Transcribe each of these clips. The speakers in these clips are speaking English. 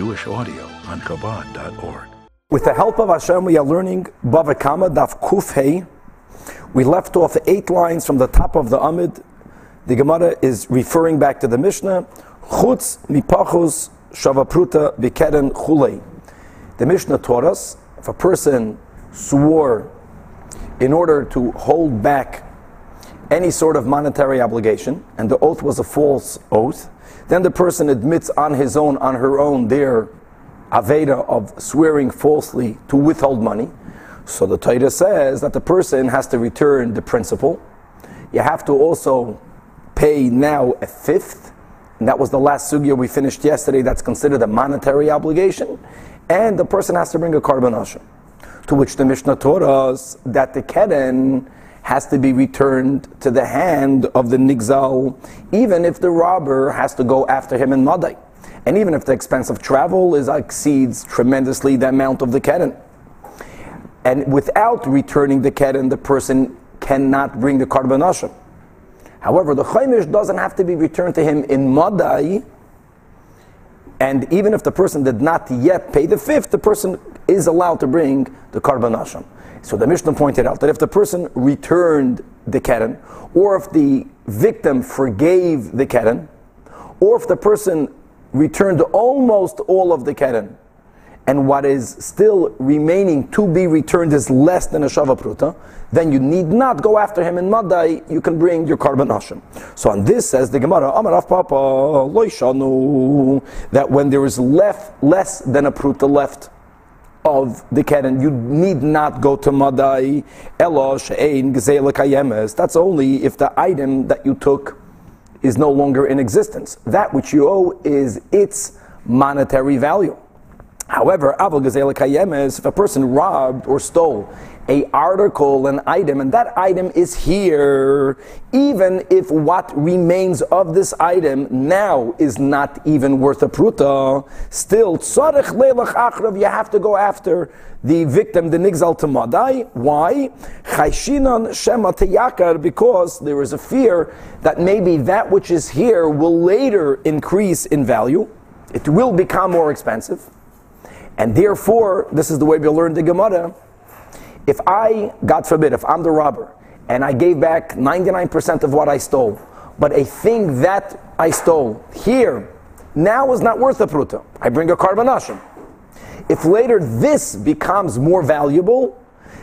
Jewish audio on Chabad.org. With the help of Hashem, we are learning Bava Kama Daf Kuf Hey. We left off eight lines from the top of the Amid. The Gemara is referring back to the Mishnah. Chutz mipachus shavapruta bikeren chulei. The Mishnah taught us if a person swore in order to hold back any sort of monetary obligation, and the oath was a false oath, then the person admits on his own, on her own, their Aveda of swearing falsely to withhold money. So the Torah says that the person has to return the principal. You have to also pay now a fifth. And that was the last sugya we finished yesterday. That's considered a monetary obligation. And the person has to bring a korban asham. To which the Mishnah taught us that the keren has to be returned to the hand of the nigzal, even if the robber has to go after him in Madai. And even if the expense of travel is exceeds tremendously the amount of the keren. And without returning the keren, the person cannot bring the korban asham. However, the chaimish doesn't have to be returned to him in Madai. And even if the person did not yet pay the fifth, the person is allowed to bring the korban asham. So the Mishnah pointed out that if the person returned the keren, or if the victim forgave the keren, or if the person returned almost all of the keren, and what is still remaining to be returned is less than a shava pruta, then you need not go after him in Madai, you can bring your korban asham. So on this says the Gemara, Amar Rav Papa, loishanu, that when there is left, less than a pruta left, of the keren, you need not go to Madai, Elosh, Ein, Kayemes. That's only if the item that you took is no longer in existence. That which you owe is its monetary value. However, if a person robbed or stole a article, an item, and that item is here, even if what remains of this item now is not even worth a pruta, still, tzarech leilach achrav, you have to go after the victim, the nigzal to madai. Why? Chayshinan shema teyakar, because there is a fear that maybe that which is here will later increase in value. It will become more expensive. And therefore, this is the way we learn the Gemara if I, God forbid, if I'm the robber and I gave back 99% of what I stole, but a thing that I stole here now is not worth a pruta, I bring a korban asham. If later this becomes more valuable,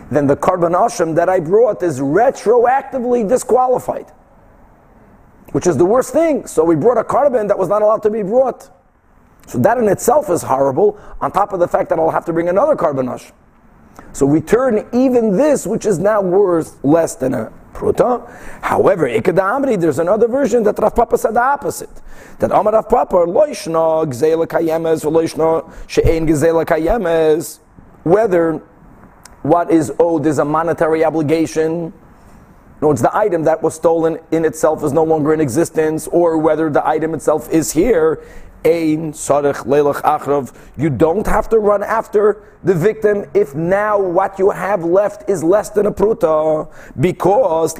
then the korban asham that I brought is retroactively disqualified, which is the worst thing. So we brought a korban that was not allowed to be brought. So that in itself is horrible, on top of the fact that I'll have to bring another korban asham. So return even this, which is now worth less than a pruta. However, Ikadamri, there's another version that Rav Papa said the opposite. That Amar Rav Papa, loishna gzela kayemes, loishna she'en gzela kayemes, whether what is owed is a monetary obligation, no, it's the item that was stolen in itself is no longer in existence, or whether the item itself is here, Ein. You don't have to run after the victim if now what you have left is less than a pruta, because.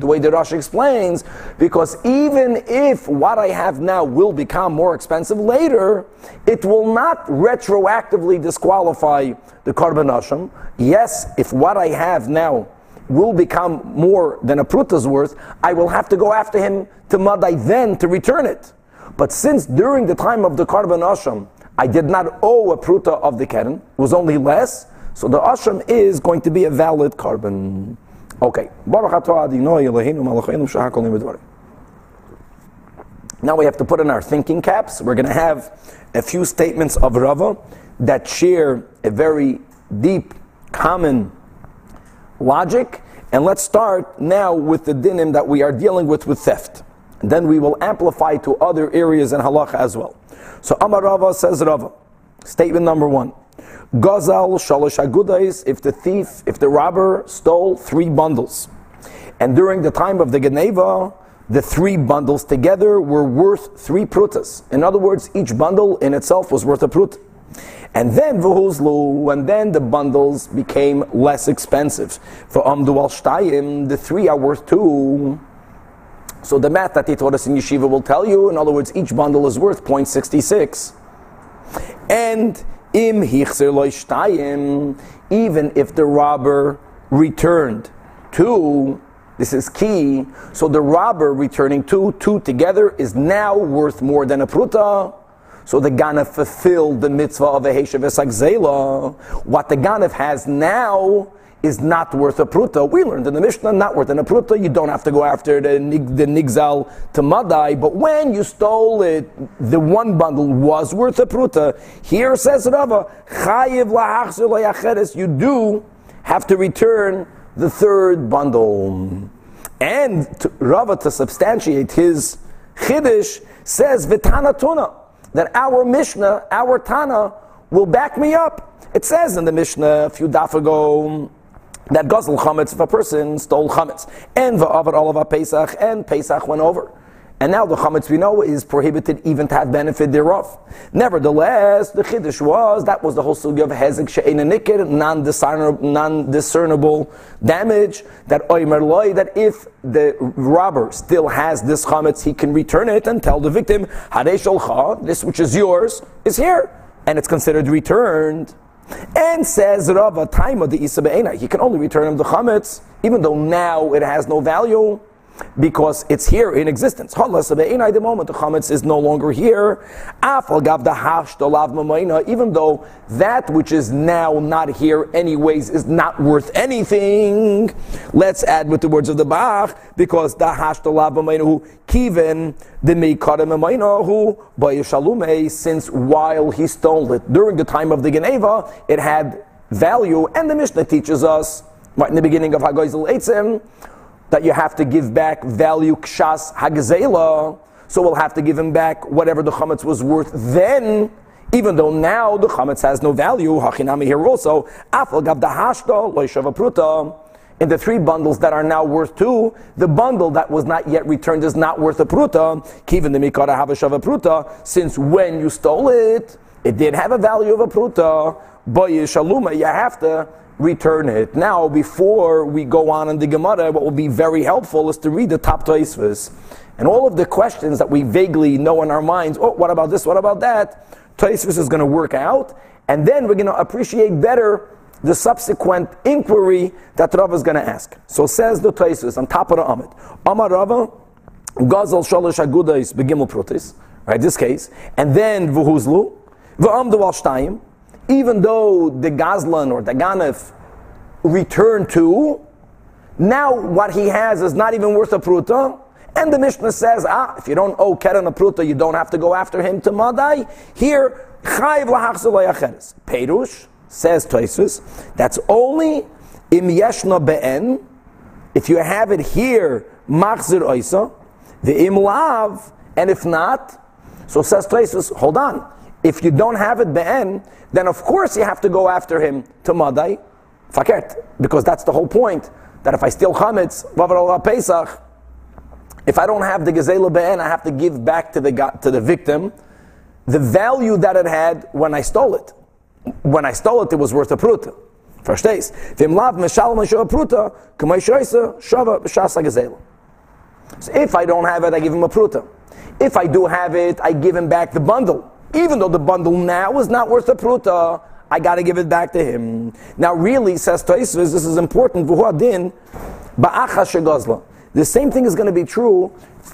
The way the Rosh explains, because even if what I have now will become more expensive later, it will not retroactively disqualify the asham. Yes, if what I have now will become more than a pruta's worth, I will have to go after him to Madai then to return it. But since during the time of the Karban Asham, I did not owe a pruta of the keren, it was only less, so the Asham is going to be a valid korban. Okay. Now we have to put in our thinking caps. We're going to have a few statements of Rava that share a very deep, common logic. And let's start now with the dinim that we are dealing with with theft. And then we will amplify to other areas in halacha as well. So Amar Rava says Rava. Statement number one. Gazal shalosh agudais, if the thief, if the robber stole three bundles. And during the time of the Geneva, the three bundles together were worth three prutas. In other words, each bundle in itself was worth a prut. And then v'huzlu, and then the bundles became less expensive. For amdu al shtayim, the three are worth two. So the math that they taught us in yeshiva will tell you, in other words, each bundle is worth 0.66. And im hichzer even if the robber returned two, this is key. So the robber returning two, two together is now worth more than a pruta. So the Ganef fulfilled the mitzvah of a Heshav Esagzela. What the Ganef has now is not worth a pruta. We learned in the Mishnah, not worth a pruta. You don't have to go after the, the nigzal to madai. But when you stole it, the one bundle was worth a pruta. Here says Rava, chayiv You do have to return the third bundle. And to, Rava, to substantiate his chiddush, says vitana tuna that our Mishnah, our Tana, will back me up. It says in the Mishnah a few daf ago that Gazal Chametz, if a person stole Chametz, and Va'avar Olav Pesach, and Pesach went over. And now the chametz we know is prohibited even to have benefit thereof. Nevertheless, the chiddush was that was the whole sugi of hezek she'ein nikir, non-discernible damage. That oimer loy, that if the robber still has this chametz, he can return it and tell the victim, hadei this which is yours is here, and it's considered returned. And says Rava, time of the Isa he can only return him the chametz, even though now it has no value because it's here in existence. The moment the chametz is no longer here, even though that which is now not here anyways is not worth anything. Let's add with the words of the Bach, because the hashtalav kiven the meikarim who since while he stole it during the time of the Geneva, it had value, and the Mishnah teaches us right in the beginning of Hagoizel Eitzim that you have to give back value kshas hagzela, so we'll have to give him back whatever the chametz was worth then, even though now the chametz has no value. Hachinami here also, afal gav dahashta loishava pruta. In the three bundles that are now worth two, the bundle that was not yet returned is not worth a pruta. Kivin the mikara havashava pruta, since when you stole it, it did have a value of a pruta. But shaluma, you have to return it. Now, before we go on in the Gemara, what will be very helpful is to read the top Taisvas. And all of the questions that we vaguely know in our minds, oh, what about this, what about that, Taisvas is going to work out, and then we're going to appreciate better the subsequent inquiry that Rava is going to ask. So says the Taisvas on top of the Amid. Amar Rava, Gazal Shalosh Agudais Begimel Protis, right, this case, and then Vuhuzlu, V'amdu Al even though the Gazlan or the Ganef returned to, now what he has is not even worth a pruta. And the Mishnah says, ah, if you don't owe Keren a pruta, you don't have to go after him to Madai. Here, Chayiv lahachzelayacheres. Perush says Toisus, that's only im yeshna be'en, if you have it here, machzir oisa, the im lav, and if not, so says Toisus, hold on, if you don't have it be'en, then of course you have to go after him to Madai, fakert, because that's the whole point. That if I steal chametz, Pesach, if I don't have the gazela be'en, I have to give back to the to the victim the value that it had when I stole it. When I stole it, it was worth a pruta. First days. pruta, So if I don't have it, I give him a pruta. If I do have it, I give him back the bundle even though the bundle now is not worth the pruta, I got to give it back to him. Now, really, says Taisvis, this is important. The same thing is going to be true.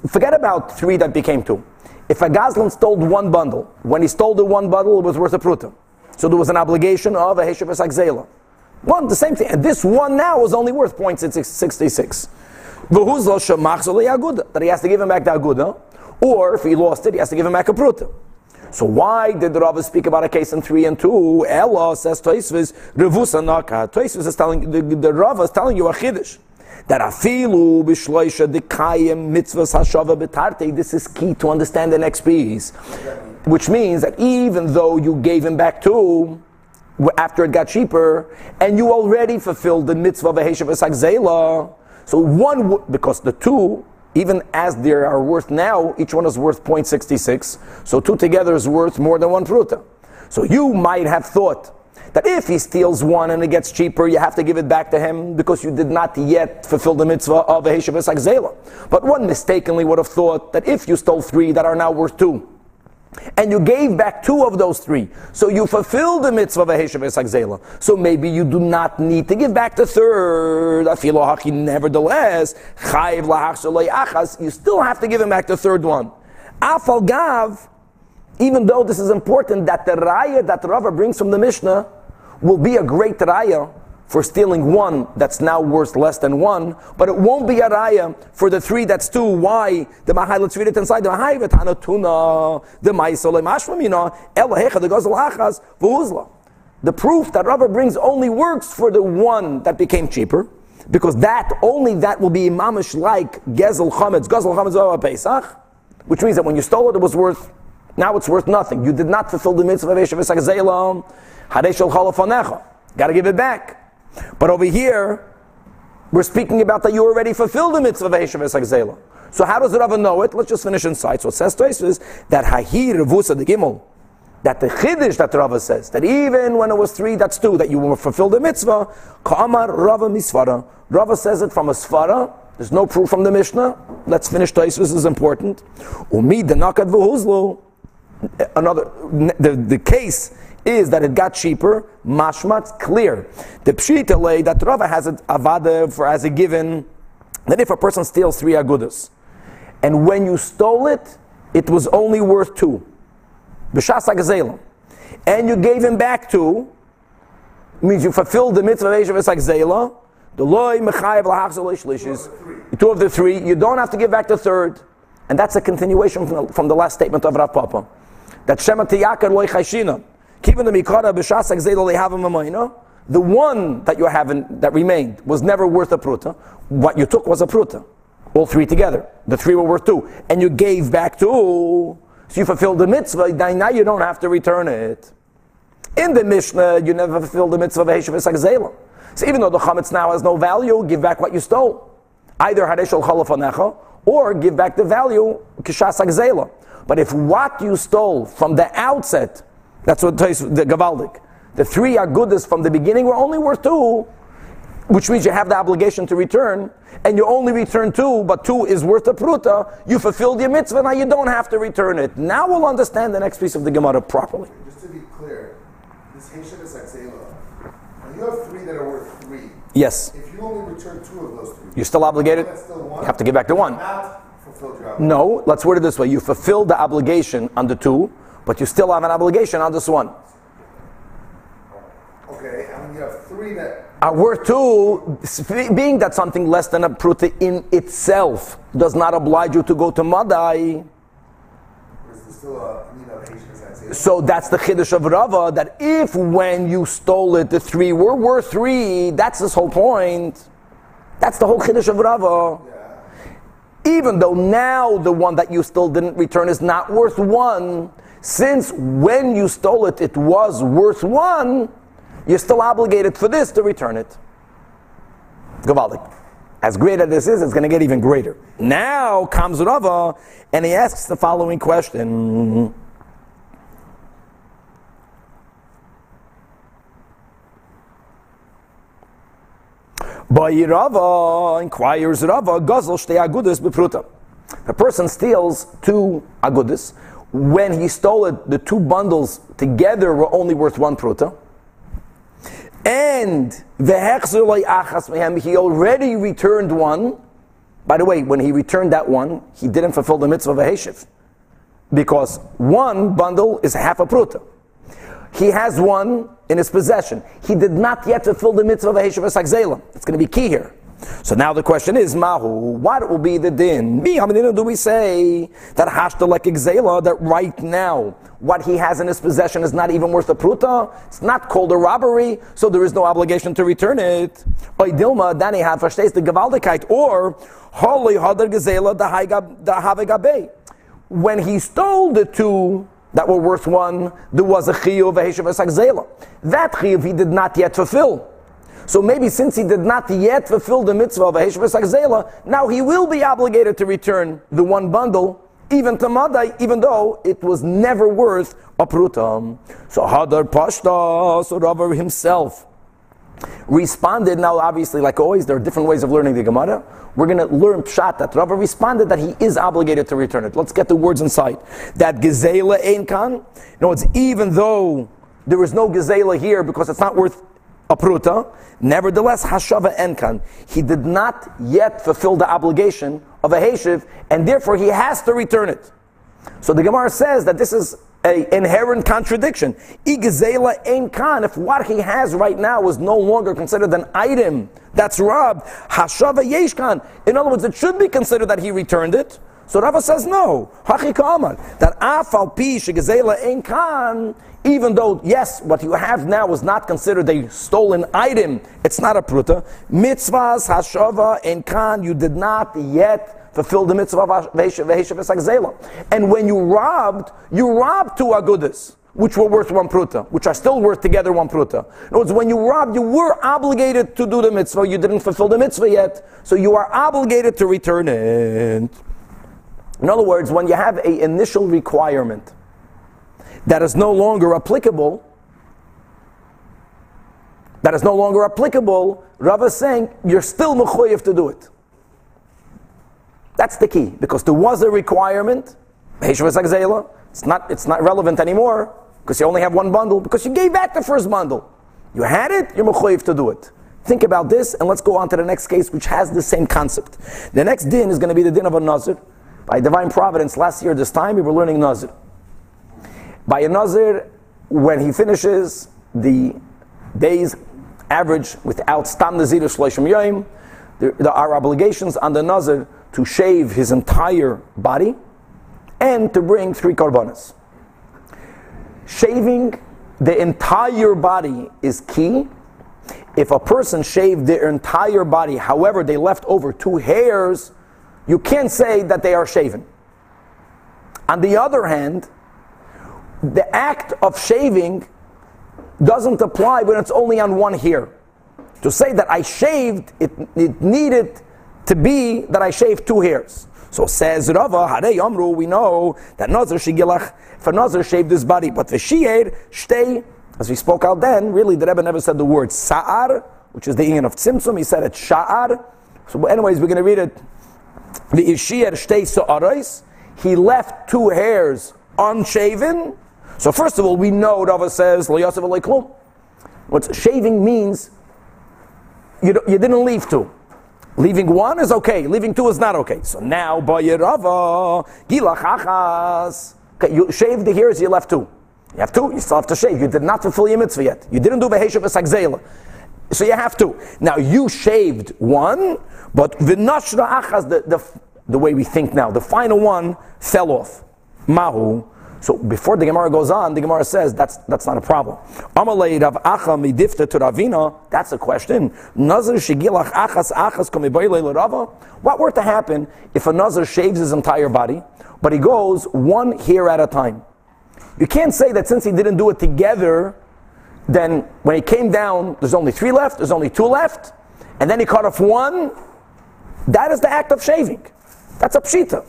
Forget about three that became two. If a Gazlan stole one bundle, when he stole the one bundle, it was worth a pruta. So there was an obligation of a Heshav Akzela. One, the same thing. And this one now is only worth 0.66. That he has to give him back the aguda. Or if he lost it, he has to give him back a pruta. So why did the Rava speak about a case in three and two? Ella says Toisvis Revusa Naka. Toisvis is telling the, the Rava is telling you a chiddush that afilu b'shloisha dekayim mitzvahs hashava betarte. This is key to understand the next piece, which means that even though you gave him back two after it got cheaper, and you already fulfilled the mitzvah of a heshav so one because the two even as they are worth now, each one is worth 0.66. So two together is worth more than one pruta. So you might have thought That if he steals one and it gets cheaper, you have to give it back to him because you did not yet fulfill the mitzvah of a Heshav Zela. But one mistakenly would have thought that if you stole three that are now worth two, and you gave back two of those three. So you fulfilled the mitzvah of a Zela. So maybe you do not need to give back the third. Nevertheless, you still have to give him back the third one. Afal Gav, even though this is important, that the raya that Rava brings from the Mishnah will be a great raya for stealing one that's now worth less than one, but it won't be a raya for the three that's two. Why? The Mahai, let's read it inside. The Mahai, Tuna, the Maisole Mashmamina, Elahecha, the Gazal Achas, Vuzla. The proof that Rava brings only works for the one that became cheaper, because that, only that will be mamish like Gezel Chametz, Gezel Chametz Pesach, which means that when you stole it, it was worth, now it's worth nothing. You did not fulfill the mitzvah of Eshav Esach Hadeshal Got to give it back. But over here, we're speaking about that you already fulfilled the mitzvah of Eshav Esach So how does the Rava know it? Let's just finish inside. So it says to us that Hahir Revusa the Gimel, that the Chiddush that Rava says, that even when it was three, that's two, that you will fulfill the mitzvah, Ka'amar Rava Misvara. Rava says it from a Svara, there's no proof from the Mishnah. Let's finish Taisus, this is important. Umid the Nakat Vuhuzlu. Another, the, the case is that it got cheaper. Mashmat's clear. The Pshita lay that Rava has an avada for as a given that if a person steals three agudas, and when you stole it, it was only worth two. And you gave him back two, means you fulfilled the mitzvah of Eshav the loy mechayev lahachzol Two of the three, you don't have to give back the third. And that's a continuation from the, from the last statement of Rav Papa. That Shema tiyakar loy chayshina. Keeping the mikara b'shas agzedol lehavim amayna. The one that you having that remained was never worth a pruta. What you took was a pruta. All three together. The three were worth two. And you gave back two. So you fulfilled the mitzvah. Now you don't have to return it. In the Mishnah, you never fulfilled the mitzvah of Heshav Esach so even though the chametz now has no value, give back what you stole. Either hadeshal chalafanecha, or give back the value kishas agzela. But if what you stole from the outset, that's what it says, the gavaldik, the three are goodest from the beginning were only worth two, which means you have the obligation to return, and you only return two, but two is worth a pruta, you fulfilled your mitzvah, now you don't have to return it. Now we'll understand the next piece of the Gemara properly. Just to be clear, this Heshav is you have three that are worth three. Yes. If you only return two of those three, you're still obligated. Still you have to give back the one. No, let's word it this way: you fulfilled the obligation on the two, but you still have an obligation on this one. Okay, and you have three that are worth two, being that something less than a pruta in itself does not oblige you to go to Madai. Is there still a so that's the chiddush of Rava that if when you stole it, the three were worth three, that's this whole point. That's the whole chiddush of Rava. Yeah. Even though now the one that you still didn't return is not worth one, since when you stole it, it was worth one, you're still obligated for this to return it. Gavaldik. As great as this is, it's going to get even greater. Now comes Rava, and he asks the following question. By Rava inquires Rava, Gazel shtei agudis bepruta. A person steals two agudis. When he stole it, the two bundles together were only worth one pruta. And he already returned one. By the way, when he returned that one, he didn't fulfill the mitzvah of a heshiv. Because one bundle is half a pruta. He has one in his possession. He did not yet fulfill the mitzvah of Heshav Sakzela. It's going to be key here. So now the question is, Mahu, what will be the din? Me, how many do we say that hashta like Exela, that right now, what he has in his possession is not even worth a pruta? It's not called a robbery, so there is no obligation to return it. By Dilma, Danny had verstehst the Gewaltigkeit, or Holy Hadar Gezela, the Havegabe. When he stole the two that were worth one, there was a chiyuv zela. That chiyuv he did not yet fulfill. So maybe since he did not yet fulfill the mitzvah of zela, now he will be obligated to return the one bundle even to Madai, even though it was never worth a pruta. So Hadar Pashta, so Rava himself responded. Now, obviously, like always, there are different ways of learning the Gemara. We're going to learn Pshat that Rava responded that he is obligated to return it. Let's get the words inside. That Gezela Ein Kan. No, it's even though there is no Gezela here because it's not worth a pruta. Nevertheless, Hashava Enkan. He did not yet fulfill the obligation of a Heshiv, and therefore he has to return it. So the Gemara says that this is an inherent contradiction. Igzela Enkan. If what he has right now is no longer considered an item that's robbed, hashava yeshkan. In other words, it should be considered that he returned it. So Rava says no. That afal pi shegzela ein kan. Even though, yes, what you have now is not considered a stolen item, it's not a pruta. Mitzvahs hashava ein kan. You did not yet fulfill the mitzvah of Vehishav And when you robbed, you robbed two agudas, which were worth one pruta, which are still worth together one pruta. In other words, when you robbed, you were obligated to do the mitzvah. You didn't fulfill the mitzvah yet, so you are obligated to return it. In other words, when you have an initial requirement that is no longer applicable, that is no longer applicable, Rav is saying you're still mechoyev to do it. That's the key, because there was a requirement. It's not, it's not relevant anymore, because you only have one bundle, because you gave back the first bundle. You had it, you're mechoyev to do it. Think about this, and let's go on to the next case, which has the same concept. The next din is going to be the din of a nazir. By divine providence, last year this time we were learning nazir. By a nazir, when he finishes the days average without stam nazir shloishim yoim, there are obligations on the nazir to shave his entire body and to bring three korbanos. Shaving the entire body is key. If a person shaved their entire body, however, they left over two hairs, you can't say that they are shaven. On the other hand, the act of shaving doesn't apply when it's only on one hair. To say that I shaved, it, it needed to be that I shaved two hairs. So says Rava, Hare Yomru, we know that Nazar Shigilach, for Nazar shaved his body, but the Shi'er, Shtei, as we spoke out then, really the Rebbe never said the word Sa'ar, which is the Indian of Tzimtzum, he said it Sha'ar. So anyways, we're going to read it. The Ishier Shtei Sa'arais, he left two hairs unshaven. So first of all, we know Rava says, Yosef What shaving means, you, you didn't leave two. Leaving one is okay. Leaving two is not okay. So now, Bayirava, Gilach Okay, you shaved the hairs, you left two. You have two, you still have to shave. You did not fulfill your mitzvah yet. You didn't do Veheshav Esagzela. So you have to. Now you shaved one, but the, the, the way we think now, the final one fell off. Mahu. So before the Gemara goes on, the Gemara says that's that's not a problem. Amalei Acha midifta to Ravina. That's a question. Nazar shigilach achas achas. What were to happen if a nazar shaves his entire body, but he goes one hair at a time? You can't say that since he didn't do it together, then when he came down, there's only three left, there's only two left, and then he cut off one. That is the act of shaving. That's a pshita.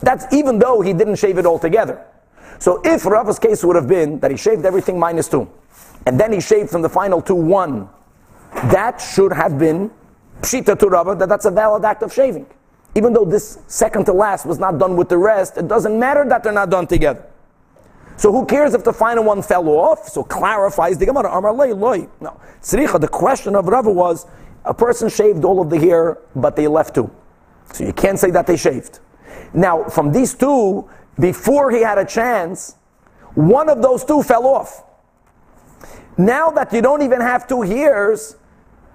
That's even though he didn't shave it all together. So if Rava's case would have been that he shaved everything minus two, and then he shaved from the final two one, that should have been pshita to Rava, that that's a valid act of shaving. Even though this second to last was not done with the rest, it doesn't matter that they're not done together. So who cares if the final one fell off? So clarifies the Gemara, Amar loy. No. Tzricha, the question of Rava was, a person shaved all of the hair, but they left two. So you can't say that they shaved. Now, from these two, before he had a chance, one of those two fell off. Now that you don't even have two hairs,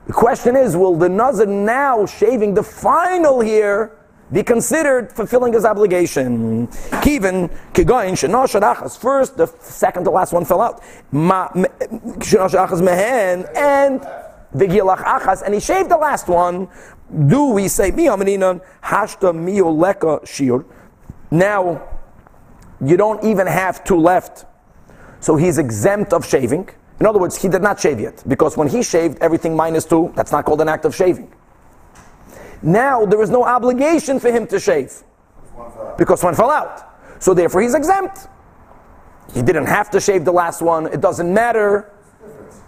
the question is, will the Nazir now shaving the final hair be considered fulfilling his obligation? Kivin, Kigoin, Shenosh First, the second to last one fell out. Shenosh Mehen, and Vigilach Achas, and he shaved the last one. Do we say, Mi Amaninan, Hashta Mioleka Shir? Now, you don't even have two left. So he's exempt of shaving. In other words, he did not shave yet. Because when he shaved everything minus two, that's not called an act of shaving. Now there is no obligation for him to shave. Because one fell out. So therefore he's exempt. He didn't have to shave the last one. It doesn't matter.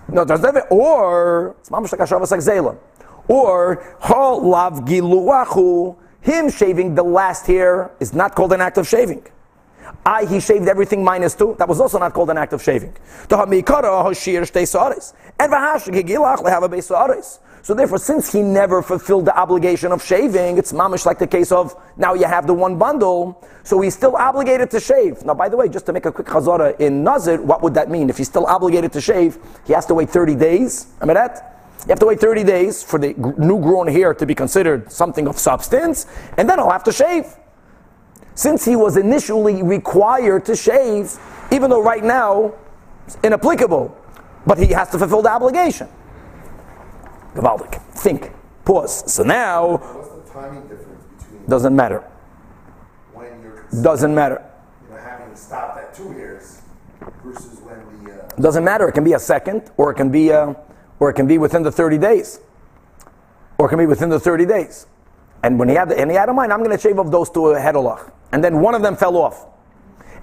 No, there's never. Or it's like. Or. Him shaving the last hair is not called an act of shaving. I, he shaved everything minus two. That was also not called an act of shaving. So therefore, since he never fulfilled the obligation of shaving, it's mamish like the case of now you have the one bundle, so he's still obligated to shave. Now, by the way, just to make a quick chazara in Nazir, what would that mean? If he's still obligated to shave, he has to wait 30 days. Remember that? You have to wait 30 days for the new grown hair to be considered something of substance, and then I'll have to shave. Since he was initially required to shave, even though right now it's inapplicable, but he has to fulfill the obligation. Gavaldik. Think. Pause. So now. What's the timing difference between Doesn't matter. when you're Doesn't matter. you know, having stopped at two years versus when the uh, Doesn't matter. It can be a second, or it can be, a, or it can be within the 30 days, or it can be within the 30 days. And when he had, the, and he had in mind, I'm going to shave off those two hedolach, and then one of them fell off,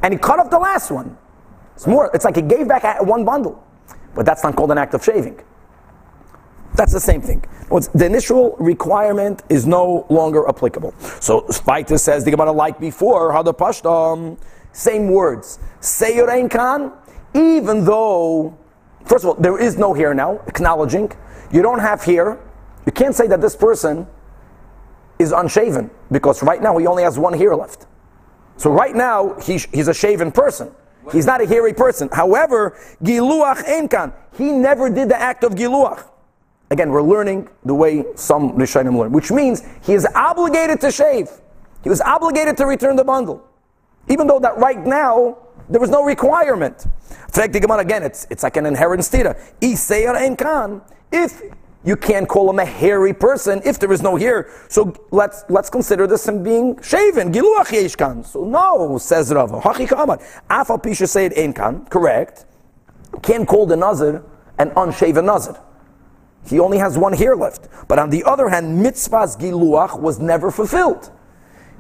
and he cut off the last one. It's more. It's like he gave back one bundle, but that's not called an act of shaving. That's the same thing. The initial requirement is no longer applicable. So Spita says the Gemara like before, how the Pashtam, same words. Seyor ein kan, even though, first of all, there is no hair now, acknowledging. You don't have hair. You can't say that this person is unshaven because right now he only has one hair left. So right now he, he's a shaven person. He's not a hairy person. However, giluach ein kan. He never did the act of giluach. Again, we're learning the way some Rishonim learn, which means he is obligated to shave. He was obligated to return the bundle. Even though that right now, there was no requirement. Again, it's, it's like an inherent stira. If you can't call him a hairy person if there is no hair, so let's let's consider this him being shaven. So no, says Rava. Afal pisha said Einkan. Correct. Can't call the nazir an unshaven nazir. He only has one hair left. But on the other hand, mitzvah's giluach was never fulfilled.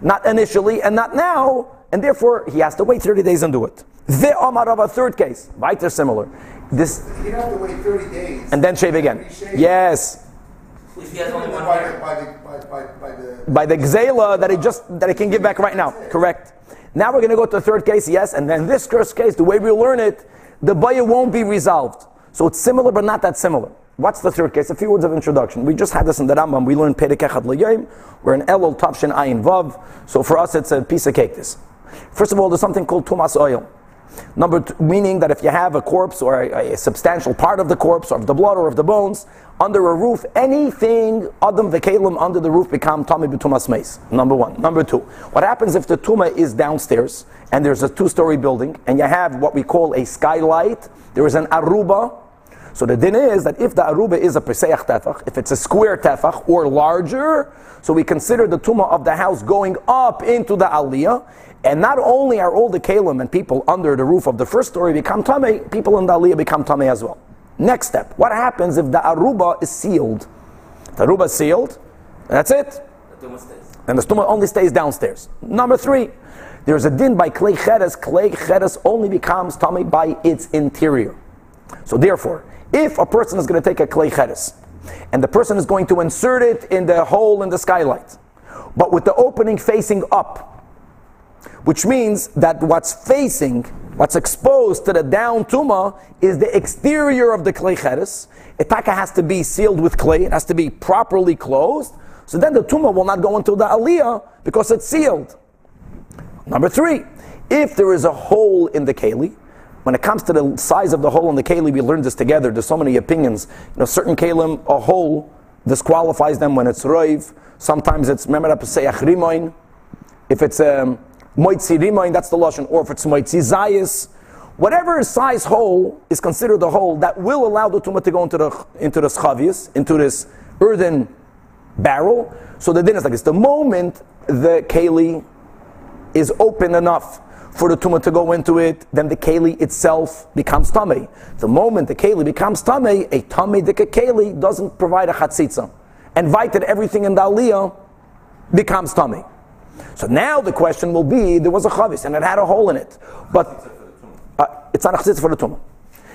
Not initially and not now, and therefore he has to wait 30 days and do it. The Amar of a third case, weiter similar. This you'd have to wait 30 days and then shave again. Yes, If he has only one by, hair. the, by, the, by, by, by the by gzela that he just that he can give back right now. Correct. Now we're going to go to the third case. Yes, and then this first case, the way we learn it, the baya won't be resolved. So it's similar, but not that similar. What's the third case? A few words of introduction. We just had this in the Rambam. We learned Perek Echad. We're in Elul Tavshin Ayin Vav. So for us, it's a piece of cake. This. First of all, there's something called Tumas oil. Number two, meaning that if you have a corpse or a, a substantial part of the corpse or of the blood or of the bones under a roof, anything Adam v'kelim under the roof become tummy b'tumas meis. Number one. Number two, what happens if the tuma is downstairs and there's a two-story building and you have what we call a skylight? There is an aruba. So the din is that if the aruba is a peseach tefach, if it's a square tefach or larger, so we consider the tuma of the house going up into the aliyah. And not only are all the kalim and people under the roof of the first story become tamei, people in the aliyah become tamei as well. Next step: What happens if the aruba is sealed? The aruba is sealed. That's it. The. And the stuma only stays downstairs. Number three, there's a din by clay cheres. Clay cheres only becomes tummy by its interior. So therefore, if a person is going to take a clay cheres, and the person is going to insert it in the hole in the skylight, but with the opening facing up, which means that what's facing, what's exposed to the down tuma is the exterior of the clay cheres. Itaka has to be sealed with clay, it has to be properly closed. So then the tuma will not go into the aliyah because it's sealed. Number three, if there is a hole in the keli, when it comes to the size of the hole in the keli, we learned this together. There's so many opinions. You know, certain kalim, a hole disqualifies them when it's roiv. Sometimes it's pesayach rimoin. If it's um, moitzi rimoin, that's the lashon. Or if it's moitzi zayis, whatever size hole is considered a hole that will allow the tumah to go into the into the schavius, into this earthen barrel. So the din is like this: the moment the keli is open enough for the tumah to go into it, then the keli itself becomes tummy. The moment the keli becomes tummy, a tummy dika keli doesn't provide a chatzitza. And vited everything in the aliyah becomes tummy. So now the question will be, there was a chavis and it had a hole in it. But uh, it's not a chatzitza for the tumah.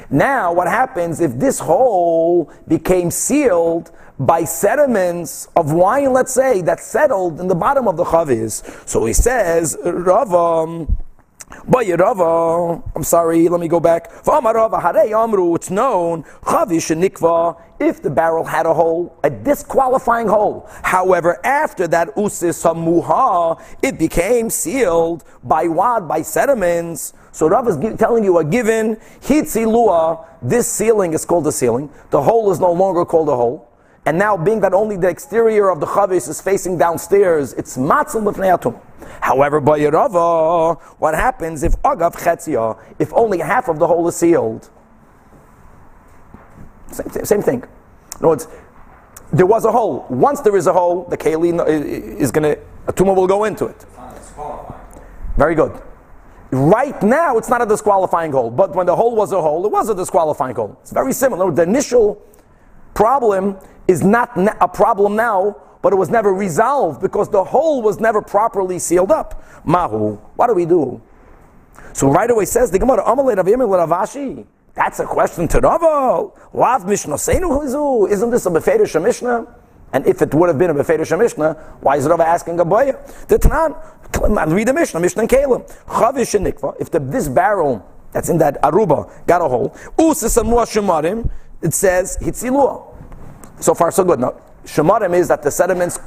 Now, what happens if this hole became sealed by sediments of wine, let's say, that settled in the bottom of the chavis? So he says, Rava, Rava, I'm sorry, let me go back. It's known, if the barrel had a hole, a disqualifying hole. However, after that it became sealed by what? By sediments. So Rav is telling you a given hitzilua. This ceiling is called a ceiling. The hole is no longer called a hole. And now, being that only the exterior of the chavis is facing downstairs, it's matzah lefnei However, by what happens if agav chetzia, if only half of the hole is sealed? Same, same thing. In other words, there was a hole. Once there is a hole, the keli uh, is going to, a tumor will go into it. Very good. Right now, it's not a disqualifying hole, but when the hole was a hole, it was a disqualifying hole. It's very similar. The initial problem is not a problem now, but it was never resolved because the hole was never properly sealed up. Mahu, what do we do? So right away says the Gemara, "Amalei Rav Ravashi." That's a question to Rava. Lav Mishnah Seinu. Isn't this a Beferish Mishnah? And if it would have been a Beferish Mishnah, why is Rava asking a boy? The Tanan, read the Mishnah, Mishnah and Kalim. Chavish. If the, this barrel that's in that aruba got a hole, Usisamua Shemarim, it says Hitzilua. So far, so good. Now, Shemarim is that the sediments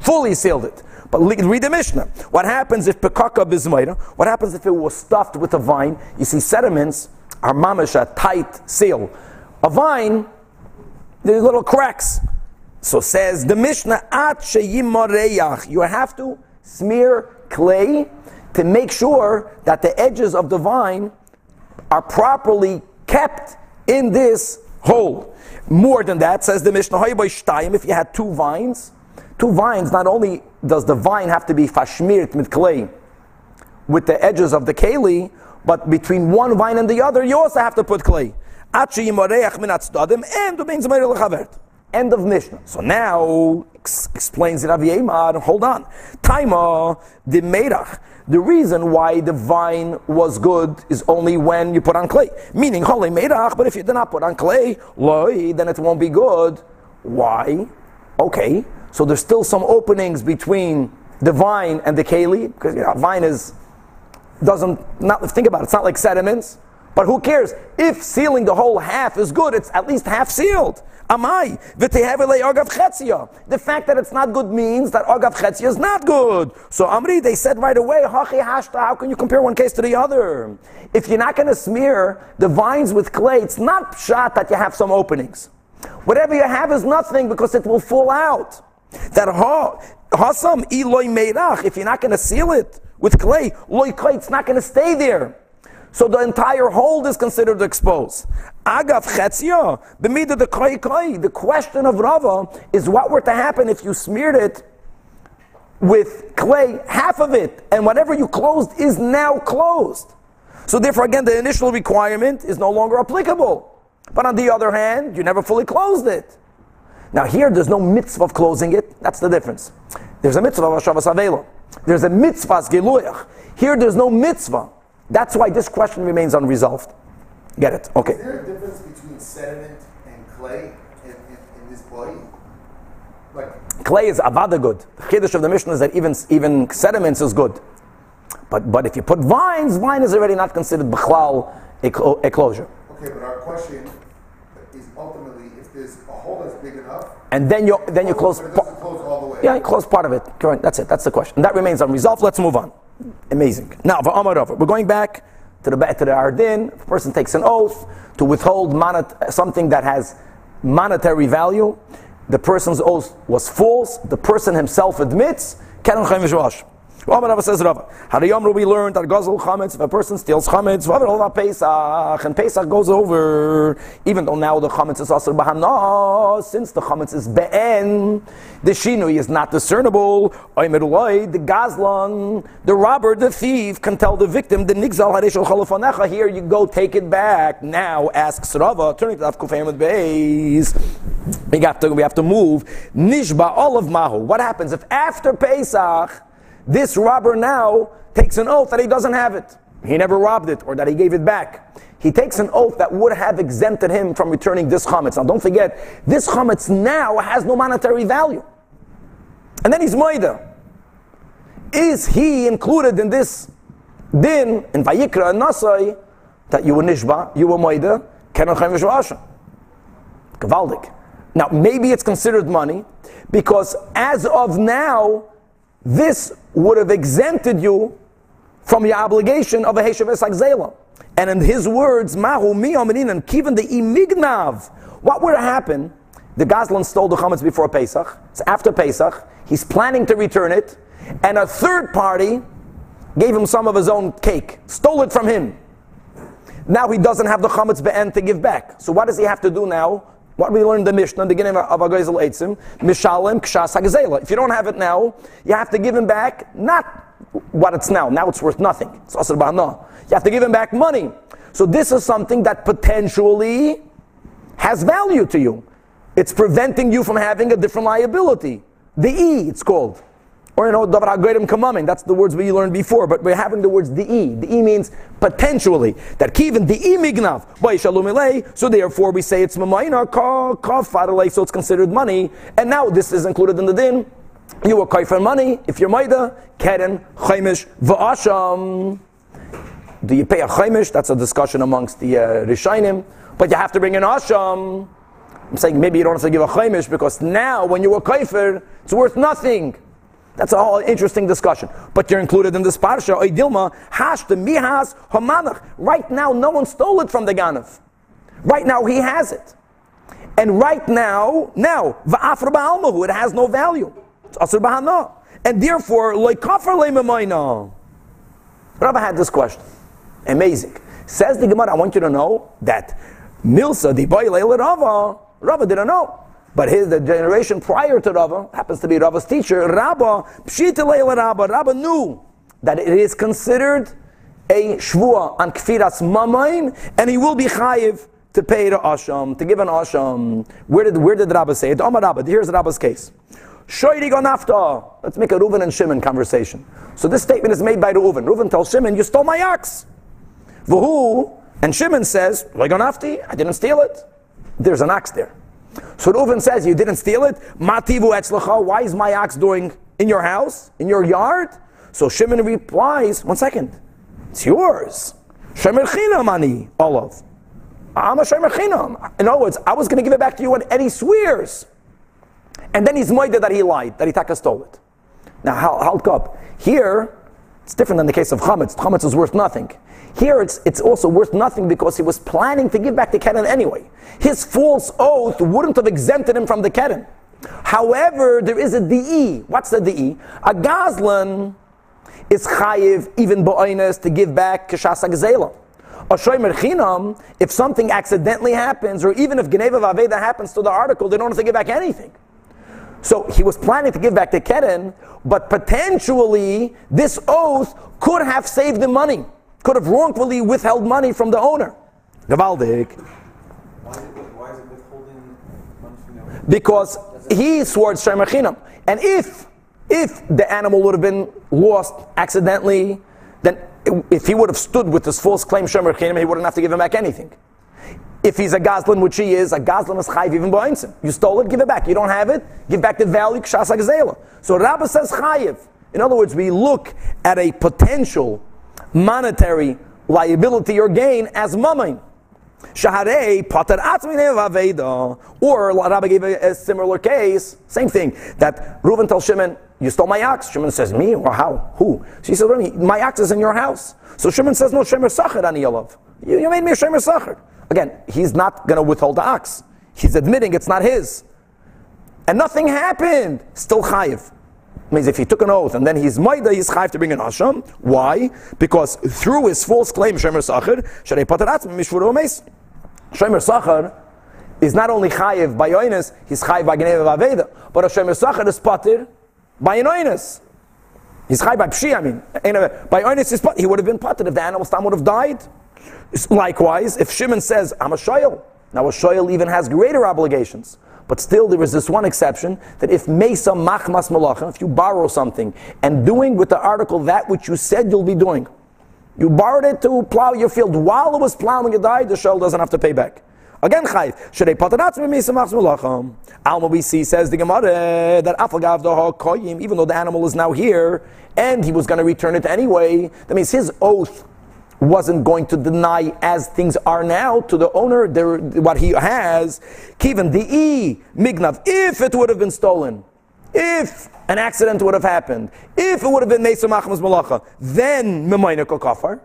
fully sealed it. But read the Mishnah. What happens if pekaka bismaita? What happens if it was stuffed with a vine? You see, sediments are mamish a tight seal. A vine, there's little cracks. So says the Mishnah, at sheyimareyach. You have to smear clay to make sure that the edges of the vine are properly kept in this hole. More than that, says the Mishnah, if you had two vines, two vines, not only does the vine have to be fashmirt with clay, with the edges of the keli, but between one vine and the other, you also have to put clay. End of Mishnah. So now ex- explains Rav Yemar. Hold on. Taima the meirach. The reason why the vine was good is only when you put on clay. Meaning holy meirach. But if you do not put on clay, loy, then it won't be good. Why? Okay. So there's still some openings between the vine and the keli because you know, vine is doesn't not think about it. It's not like sediments. But who cares? If sealing the whole half is good, it's at least half sealed. Amai. The fact that it's not good means that agav chetzia is not good. So Amri, they said right away. How can you compare one case to the other? If you're not going to smear the vines with clay, it's not shot that you have some openings. Whatever you have is nothing because it will fall out. That ha hasam iloy meirach. If you're not going to seal it with clay, loy clay, it's not going to stay there. So the entire hold is considered exposed. Agav chetzia, b'mida the koi koi. The question of Rava is what were to happen if you smeared it with clay, half of it, and whatever you closed is now closed. So therefore, again, the initial requirement is no longer applicable. But on the other hand, you never fully closed it. Now here, there's no mitzvah of closing it. That's the difference. There's a mitzvah of Hashavas. There's a mitzvah of Geluyach. Here, there's no mitzvah. That's why this question remains unresolved. Get it? Okay. Is there a difference between sediment and clay in, in, in this body? Like, Clay is avada good. The chiddush of the Mishnah is that even, even sediments is good. But, but if you put vines, vine is already not considered b'chlal a, clo- a closure. okay, but our question is ultimately there's a hole that's big enough, And then you then you close. it pa- close all the way. Yeah, you close part of it. Correct. That's it. That's the question. That remains unresolved. Let's move on. Amazing. Now, for Amar Rav, we're going back to the to the Ardin. If a person takes an oath to withhold monet, something that has monetary value, the person's oath was false. The person himself admits. Rav says Rav. Hariyamru we learned that Gazel Chametz. If a person steals Chametz, Vavar Pesach, and Pesach goes over, even though now the Chametz is also Bahana, since the Chametz is Be'en, the Shinui is not discernible. Oimeruloi, the Gazlan, the robber, the thief, can tell the victim, the Nigzal Harishal Chalafanecha, here you go, take it back. Now asks Rava, turning to Avkufayim with Beis. We have to, we have to move. Nishba, all of Mahu. What happens if after Pesach, this robber now takes an oath that he doesn't have it. He never robbed it or that he gave it back. He takes an oath that would have exempted him from returning this chametz. Now don't forget, this chametz now has no monetary value. And then he's moida. Is he included in this din in Vayikra and Nasai that you were nishba, you were moida, chaimish v'asha? Gavaldik. Now maybe it's considered money because as of now, this would have exempted you from your obligation of a Heshav Zela. And in his words, Mahu mi and kiven the imignav. What would happen? The Gazlan stole the chametz before Pesach. It's after Pesach. He's planning to return it, and a third party gave him some of his own cake, stole it from him. Now he doesn't have the chametz be'en to give back. So what does he have to do now? What we learned in the Mishnah, the beginning of Agoizel Eitzim, Mishalim Kshas Hagazela. If you don't have it now, you have to give him back not what it's now. Now it's worth nothing. It's Asr Bahana. You have to give him back money. So this is something that potentially has value to you. It's preventing you from having a different liability. The E, it's called. Or you know, HaGoyim Kamamim, that's the words we learned before, but we're having the words the E. The E means potentially. That Kivin, the E mignav, so therefore we say it's Mamayna, Ka, so it's considered money, and now this is included in the din. You pay for money, if you're Maida, Keren, Chaimish, Va'asham. Do you pay a Chaimish? That's a discussion amongst the uh, Rishainim, but you have to bring an Asham. I'm saying maybe you don't have to give a chaimish because now when you were kaifer, it's worth nothing. That's a whole interesting discussion. But you're included in this parsha. Oidilma hash the mihas hamanach. Right now, no one stole it from the ganav. Right now, he has it. And right now, now va'afra ba'almahu, it has no value. It's asr. And therefore, like kafar le'mamayna. Rabbi had this question. Amazing. Says the Gemara, I want you to know that Milsa, the boy Rava, Rava didn't know. But his the generation prior to Rava happens to be Rava's teacher, Rabba, Pshita Rabba, Rabba knew that it is considered a shvua on kfiras mamain, and he will be chayiv to pay to asham, to give an asham. Where did where did Rabba say it? Omar Rabba. Here's Rabba's case. Shoyri nafta. Let's make a Reuven and Shimon conversation. So this statement is made by Reuven. Reuven tells Shimon, "You stole my ox." V'hu and Shimon says, "Legonafti. I didn't steal it." There's an ox there. So Reuven says, You didn't steal it? Mativu etzlacha. Why is my ox doing in your house, in your yard? So Shimon replies, One second. It's yours. Shemer chinam ani, Olav. I'm a shemer chinam. In other words, I was going to give it back to you and Eddie swears. And then he's moided that he lied, that he taka stole it. Now, halt up. Here, it's different than the case of chametz. Chametz is worth nothing. Here it's, it's also worth nothing because he was planning to give back the Keren anyway. His false oath wouldn't have exempted him from the Keren. However, there is a DE. What's the DE? A Gazlan is chayiv even bo'oines to give back kashas gzela. A shoymer chinam, if something accidentally happens, or even if geneva vaveda happens to the article, they don't have to give back anything. So he was planning to give back the keren, but potentially this oath could have saved the money could have wrongfully withheld money from the owner. Gavaldik. Because he swore Shemachinam. And if if the animal would have been lost accidentally, then if he would have stood with this false claim Shemachinam, he wouldn't have to give him back anything. If he's a Goslin, which he is, a Goslin is chayiv even ba'insim. You stole it, give it back. You don't have it, give back the value, kshas So Rabbah says chayiv. In other words, we look at a potential monetary liability or gain as mamain. Shaharei pater aveda. Or Rabbi gave a, a, similar case, same thing. That Reuven tells Shimon, "You stole my ox." Shimon says, "Me? Or how? Who?" She says, "My ox is in your house." So Shimon says, "No, Shemer Sacher ani. You, you made me a Shemer Sacher." Again, he's not going to withhold the ox. He's admitting it's not his, and nothing happened. Still chayiv means if he took an oath and then he's maida, he's chayiv to bring an asham. Why? Because through his false claim, Shemer Sacher, Sharei Patarat, Mishvur Omes. Shemer Sacher is not only chayiv by yoinus, he's chayiv by Geneva Aveda, but a Shemer Sacher is patir by yoinus. He's chayiv by pshi, I mean. By yoinus, he would have been patir if the animal stam would have died. Likewise, if Shimon says, I'm a shoyel, now a shoyel even has greater obligations. But still, there is this one exception that if mesa machmas malacha, if you borrow something and doing with the article that which you said you'll be doing, you borrowed it to plow your field while it was plowing it died, the shell doesn't have to pay back. Again, chayv. Should a patanatz be mesa machmas malacha? Alma see says the Gemara that afagav koyim, even though the animal is now here and he was going to return it anyway, that means his oath wasn't going to deny as things are now to the owner what he has. Kivan the e mignav. If it would have been stolen, if an accident would have happened, if it would have been Mesa Machmas Malacha, then Memayna Kafar.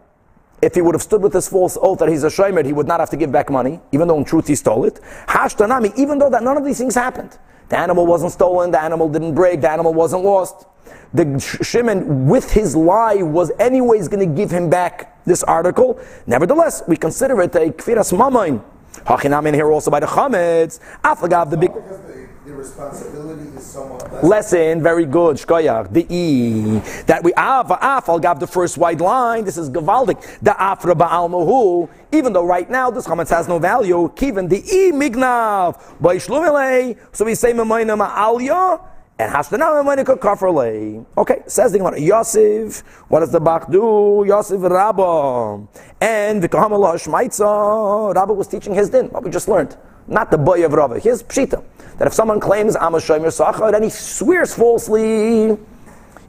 If he would have stood with his false oath that he's a shomer, he would not have to give back money, even though in truth he stole it. Hashtanami, even though that none of these things happened. The animal wasn't stolen, the animal didn't break, the animal wasn't lost. The Shimon, with his lie, was anyways going to give him back this article. Nevertheless, we consider it a kfiras mamain. Hachinam in here also by the chametz. Afagav the big the, the responsibility is somewhat less. lesson. Very good. Shkoyach. The e that we av afal gav the first white line. This is gavaldik. The afra ba'al mohu. Even though right now this chametz has no value, kiven the e mignav by shlumele. So we say memayna ma'alya. And Hashtanam Manika Kafrle. Okay, says the Gemara. Yosef, what does the Bach do? Yosef Rabba. And Vikahamala Shmaitza. Rabba was teaching his din, what we just learned. Not the boy of Rabba. His Pshita. That if someone claims I'm a Shomer Sachar, then he swears falsely.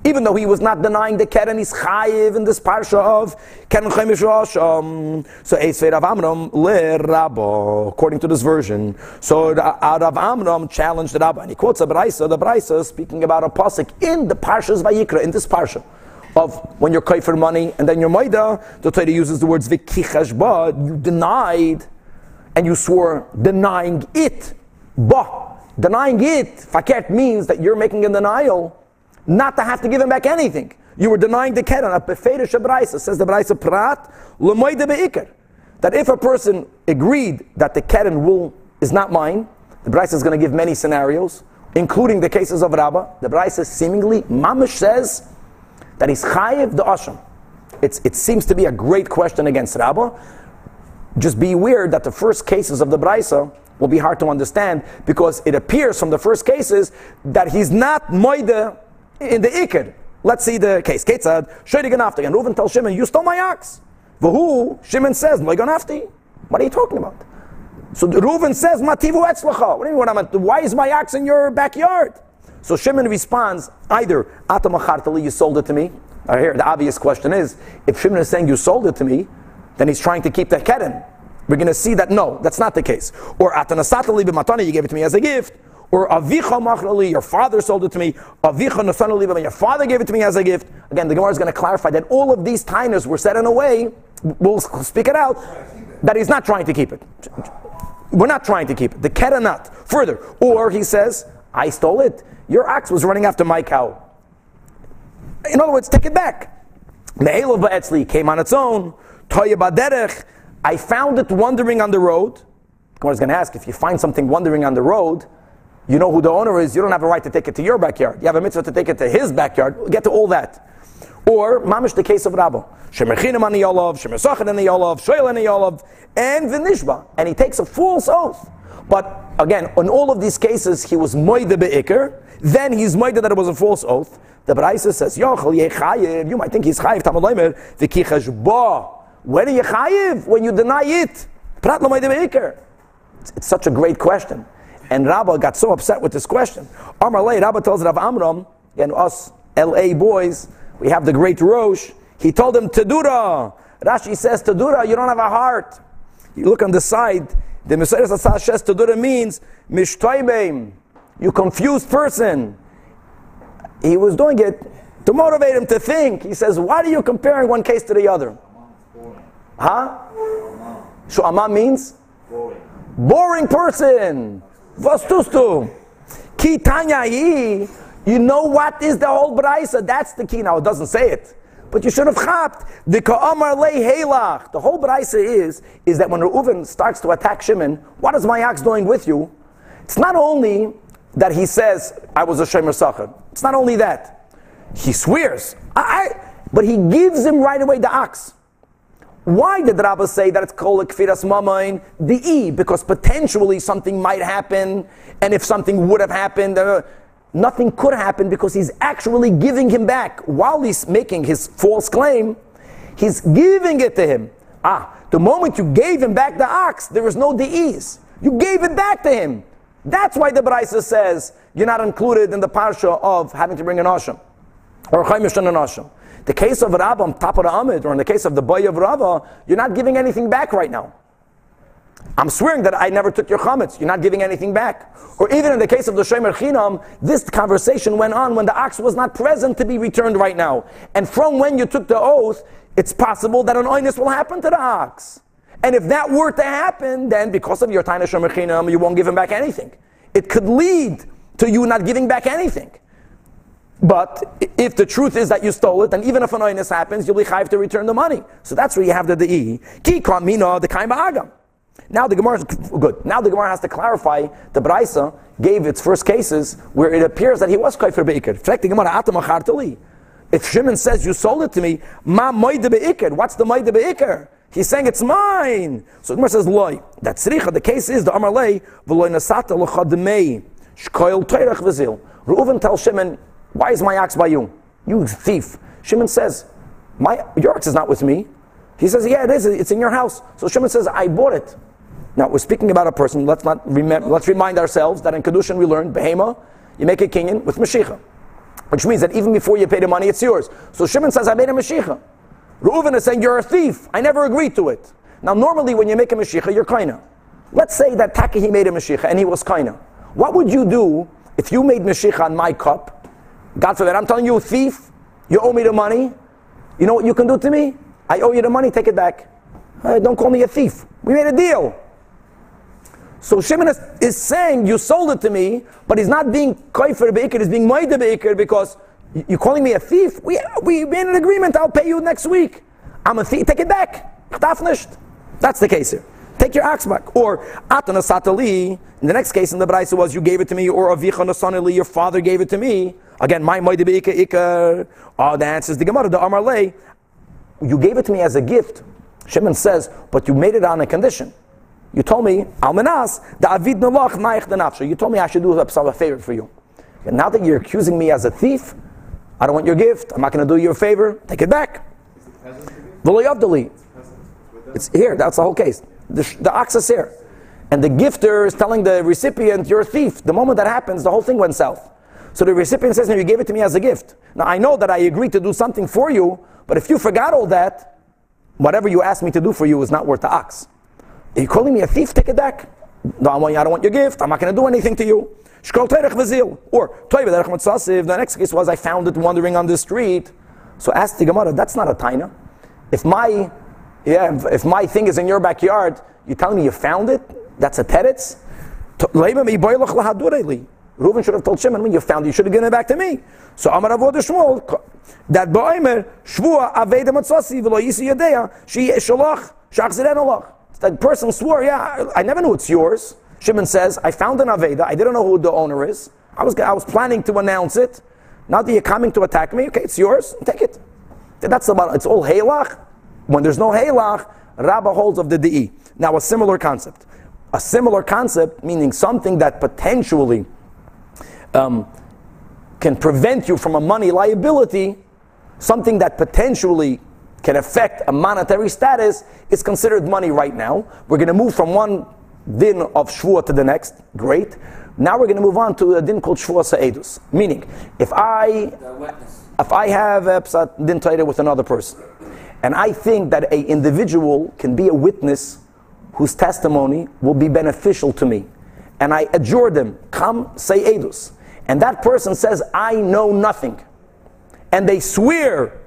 Even though he was not denying the Keren, he's chayiv in this parsha of Keren Chaimish Rosham. So Eisvei Rav Amram le Rabba, according to this version. So uh, Rav Amram challenged the Rabba, and he quotes a Braisa, the Braisa speaking about a pasuk in the parshas Vayikra, in this parsha. Of when you're for money and then you're maida, the Torah uses the words vikichash ba, you denied and you swore denying it. Ba, denying it, fakert means that you're making a denial not to have to give him back anything. You were denying the keren. A befeirish braisa says the braisa prat lemoide beikar. That if a person agreed that the keren will is not mine, the braisa is going to give many scenarios, including the cases of Rabbah. The braisa seemingly mamish says that he's chayiv the asham. It's, it seems to be a great question against Rabbah. Just be aware that the first cases of the Braisa will be hard to understand because it appears from the first cases that he's not moide in the ikir. Let's see the case. Kate Ketzad, Shadigan after, and Reuven tells Shimon, you stole my ox. Vahu, Shimon says, Moiganafti. What are you talking about? So the Reuven says, Mativu etzlacha. What do you mean? What why is my ox in your backyard? So Shimon responds, either Atamachartali, you sold it to me. Or here, the obvious question is, if Shimon is saying you sold it to me, then he's trying to keep that keren. We're going to see that no, that's not the case. Or Atanasatali b'matani, you gave it to me as a gift. Or Avicha machrali, your father sold it to me. Avicha nasanali, but your father gave it to me as a gift. Again, the Gemara is going to clarify that all of these tainas were said in a way, we'll speak it out, that he's not trying to keep it. We're not trying to keep it. The keren not. Further, or he says, I stole it. Your ox was running after my cow. In other words, take it back. Me'elav ba'etzli came on its own. Toya baderech. I found it wandering on the road. Gemara's going to ask if you find something wandering on the road, you know who the owner is. You don't have a right to take it to your backyard. You have a mitzvah to take it to his backyard. We'll get to all that. Or mamish the case of Rabbo. Shemerchinim on the yolav, shemersachin on the yolav, shoyel on the yolav, and v'nishba. And he takes a false oath. But again, in all of these cases, he was moide be'ikr. Then he's moide that it was a false oath. The Braisa says, Yochel yechayiv. You might think he's chayiv. Tamaloimer v'kichash ba. When are you chayiv? When you deny it. Prat lo moide be'ikr. It's such a great question. And Rabbah got so upset with this question. Amar Lei, Rabbah tells Rav Amram, and us LA boys, we have the great Rosh. He told him, Tadura. Rashi says, Tadura, you don't have a heart. You look on the side, the Messiah says Tadura means, Mishtoibeim, you confused person. He was doing it to motivate him to think. He says, why are you comparing one case to the other? Huh? Shu'ama means? Boring person. Tust du? Ki tanya. You know what is the whole braisa? That's the key. Now it doesn't say it, but you should have chapped the ka'amar lei helach. The whole braisa is is that when Reuven starts to attack Shimon, what is my ox doing with you? It's not only that he says I was a shemer sacher. It's not only that he swears, I, I, but he gives him right away the ox. Why did Rabbah say that it's called kfiras mamain? E because potentially something might happen, and if something would have happened, uh, nothing could happen because he's actually giving him back while he's making his false claim. He's giving it to him. Ah, the moment you gave him back the ox, there was no de'is. You gave it back to him. That's why the Brisa says you're not included in the parsha of having to bring an asham or chaimish an asham. The case of of the Amid, or in the case of the boy of Rava, you're not giving anything back right now. I'm swearing that I never took your chametz. You're not giving anything back. Or even in the case of the Shomer Chinam, this conversation went on when the ox was not present to be returned right now. And from when you took the oath, it's possible that an oinus will happen to the ox. And if that were to happen, then because of your Taina Shomer Chinam, you won't give him back anything. It could lead to you not giving back anything. But if the truth is that you stole it, then even if an oinus happens, you'll be chayiv to return the money. So that's where you have the dei. Ki mina the kaim agam. Now the Gemara is oh, good. Now the Gemara has to clarify the Braisa gave its first cases where it appears that he was kaifer beikir. Fact the Gemara atam If Shimon says you sold it to me, ma moide beikir. What's the moide beikir? He's saying it's mine. So the Gemara says loy. That's richa. The case is the Amar lei v'loy nasata l'chadmei shkoil teirach v'zil. Reuven tells Shimon why is my ox by you? You thief. Shimon says, my, your ox is not with me. He says, yeah, it is. It's in your house. So Shimon says, I bought it. Now we're speaking about a person. Let's not. Let's remind ourselves that in kedushin we learned behema, you make a kinyan with mashicha, which means that even before you pay the money, it's yours. So Shimon says, I made a mashicha. Reuven is saying, you're a thief. I never agreed to it. Now normally when you make a mashicha, you're kaina. Let's say that Taki he made a mashicha and he was kaina. What would you do if you made mashicha on my cup God forbid, I'm telling you, a thief, you owe me the money. You know what you can do to me? I owe you the money, take it back. Hey, don't call me a thief. We made a deal. So Shimon is, is, saying, you sold it to me, but he's not being koifer beikir, he's being moide beikir because you're calling me a thief? We, we made an agreement, I'll pay you next week. I'm a thief, take it back. That's the case here. Take your ox back. Or atana satali. In the next case in the Braisa was you gave it to me, or avicha nasanali, your father gave it to me. Again, my moide beika ikar. Oh, the answer is the Gemara, the Amar. You gave it to me as a gift. Shimon says, but you made it on a condition. You told me, Almanas, the Avid Nalach Naich Nafsha. You told me I should do a favor for you. And now that you're accusing me as a thief, I don't want your gift. I'm not going to do you a favor. Take it back. The loyavdali. It's here. That's the whole case. The, the ox is here. And the gifter is telling the recipient, you're a thief. The moment that happens, the whole thing went south. So the recipient says, no, you gave it to me as a gift. Now I know that I agreed to do something for you, but if you forgot all that, whatever you asked me to do for you is not worth the ox. Are you calling me a thief? Take it back. No, I, want, I don't want your gift. I'm not going to do anything to you. Or, the next case was I found it wandering on the street. So ask the Gemara, that's not a taina. If my, yeah, if my thing is in your backyard, you telling me you found it? That's a teretz? Reuven should have told Shimon, when you found it, you should have given it back to me. So Amar Avodah Shmuel, that Ba'omer, Shvua Aveda Matzasi, V'lo Yisi Yadea, She Shalach, Shachziren Allah. That person swore, yeah, I never knew it's yours. Shimon says, I found an Aveda, I didn't know who the owner is. I was, I was planning to announce it. Now that you're coming to attack me, okay, it's yours, take it. That's about, it's all Halach. When there's no Halach, Rabbah holds of the Di'i. Now a similar concept. A similar concept, meaning something that potentially um, can prevent you from a money liability, something that potentially can affect a monetary status, is considered money right now. We're going to move from one din of shvua to the next. Great. Now we're going to move on to a din called shvua sa'edus. Meaning, if I if I have a psat din taita with another person, and I think that a individual can be a witness whose testimony will be beneficial to me, and I adjure them, come say edus and that person says, I know nothing, and they swear,